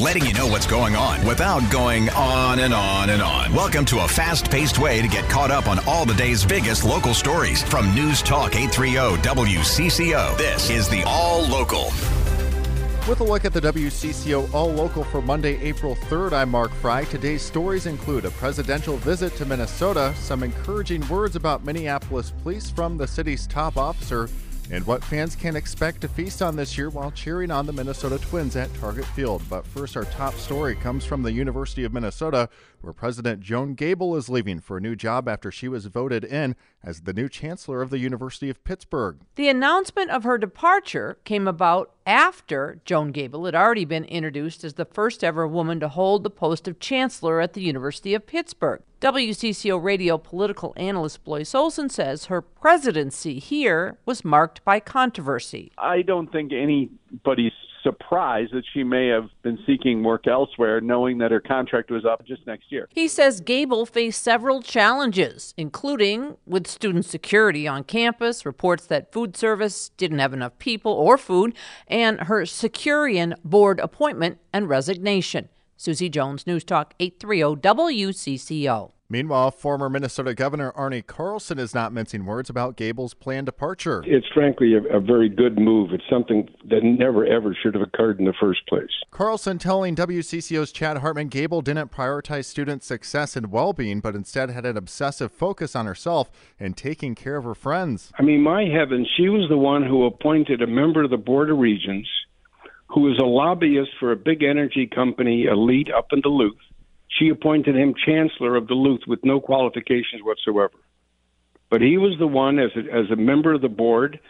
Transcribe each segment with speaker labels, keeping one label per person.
Speaker 1: letting you know what's going on without going on and on and on. Welcome to a fast paced way to get caught up on all the day's biggest local stories from News Talk 830 WCCO. This is the All Local.
Speaker 2: With a look at the WCCO All Local for Monday, April 3rd, I'm Mark Freie. Today's stories include a presidential visit to Minnesota, some encouraging words about Minneapolis police from the city's top officer, and what fans can expect to feast on this year while cheering on the Minnesota Twins at Target Field. But first, our top story comes from the University of Minnesota, where President Joan Gabel is leaving for a new job after she was voted in as the new chancellor of the University of Pittsburgh.
Speaker 3: The announcement of her departure came about after Joan Gabel had already been introduced as the first ever woman to hold the post of chancellor at the University of Pittsburgh. WCCO radio political analyst Blois Olson says her presidency here was marked by controversy.
Speaker 4: I don't think anybody's surprised that she may have been seeking work elsewhere, knowing that her contract was up just next year.
Speaker 3: He says Gabel faced several challenges, including with student security on campus, reports that food service didn't have enough people or food, and her Securian board appointment and resignation. Susie Jones, News Talk 830 WCCO.
Speaker 2: Meanwhile, former Minnesota Governor Arne Carlson is not mincing words about Gabel's planned departure.
Speaker 5: It's frankly a, a, very good move. It's something that never ever should have occurred in the first place.
Speaker 2: Carlson telling WCCO's Chad Hartman Gable didn't prioritize student success and well being, but instead had an obsessive focus on herself and taking care of her friends.
Speaker 5: I mean, my heavens, she was the one who appointed a member of the Board of Regents who was a lobbyist for a big energy company, ALLETE, up in Duluth she appointed him chancellor of Duluth with no qualifications whatsoever. But he was the one, as a, as a member of the board,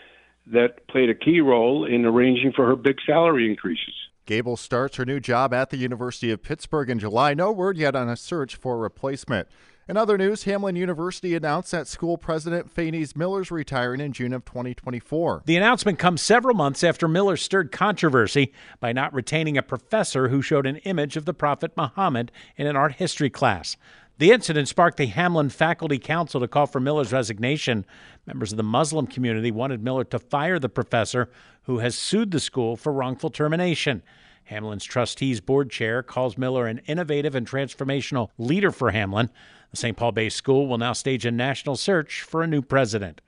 Speaker 5: that played a key role in arranging for her big salary increases.
Speaker 2: Gabel starts her new job at the University of Pittsburgh in July. No word yet on a search for replacement. In other news, Hamline University announced that school president Fayneese Miller is retiring in June of 2024.
Speaker 6: The announcement comes several months after Miller stirred controversy by not retaining a professor who showed an image of the Prophet Muhammad in an art history class. The incident sparked the Hamline Faculty Council to call for Miller's resignation. Members of the Muslim community wanted Miller to fire the professor, who has sued the school for wrongful termination. Hamline's trustees board chair calls Miller an innovative and transformational leader for Hamline. The St. Paul based school will now stage a national search for a new president.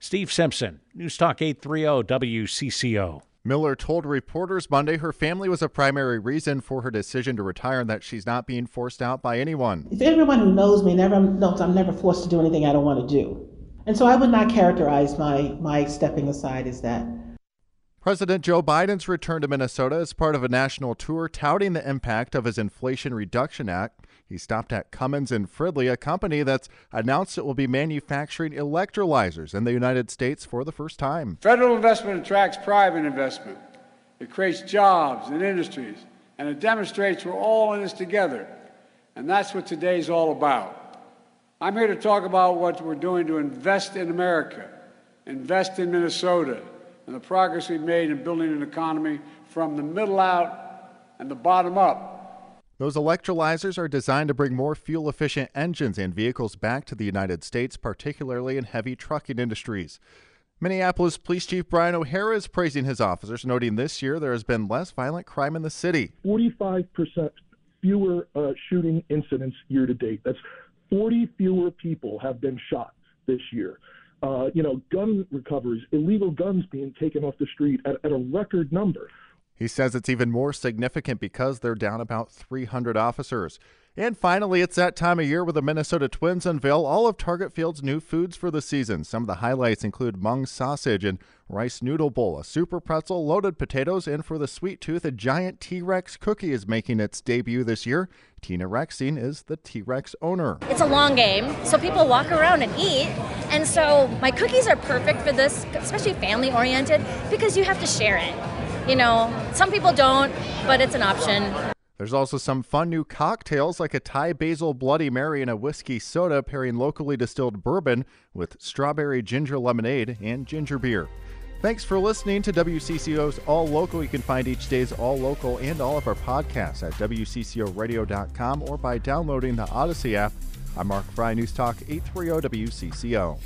Speaker 6: Steve Simpson, News Talk 830 WCCO.
Speaker 2: Miller told reporters Monday her family was a primary reason for her decision to retire and that she's not being forced out by anyone.
Speaker 7: If everyone who knows me never knows I'm never forced to do anything I don't want to do. And so I would not characterize my, my stepping aside as that.
Speaker 2: President Joe Biden's return to Minnesota is part of a national tour touting the impact of his Inflation Reduction Act. He stopped at Cummins and Fridley, a company that's announced it will be manufacturing electrolyzers in the United States for the first time.
Speaker 8: Federal investment attracts private investment. It creates jobs and industries, and it demonstrates we're all in this together. And that's what today's all about. I'm here to talk about what we're doing to invest in America, invest in Minnesota and the progress we've made in building an economy from the middle out and the bottom up.
Speaker 2: Those electrolyzers are designed to bring more fuel efficient engines and vehicles back to the United States, particularly in heavy trucking industries. Minneapolis Police Chief Brian O'Hara is praising his officers, noting this year there has been less violent crime in the city.
Speaker 9: 45% fewer uh, shooting incidents year to date. That's 40 fewer people have been shot this year uh, you know, gun recoveries, illegal guns being taken off the street at, at a record number.
Speaker 2: He says it's even more significant because they're down about 300 officers. And finally, it's that time of year where the Minnesota Twins unveil all of Target Field's new foods for the season. Some of the highlights include Hmong sausage and rice noodle bowl, a super pretzel, loaded potatoes, and for the sweet tooth, a giant T Rex cookie is making its debut this year. Tina Rexing is the T Rex owner.
Speaker 10: It's a long game, so people walk around and eat. And so my cookies are perfect for this, especially family oriented, because you have to share it. You know, some people don't, but it's an option.
Speaker 2: There's also some fun new cocktails like a Thai basil Bloody Mary and a whiskey soda pairing locally distilled bourbon with strawberry ginger lemonade and ginger beer. Thanks for listening to WCCO's All Local. You can find each day's All Local and all of our podcasts at WCCORadio.com or by downloading the Odyssey app. I'm Mark Freie, News Talk 830 WCCO.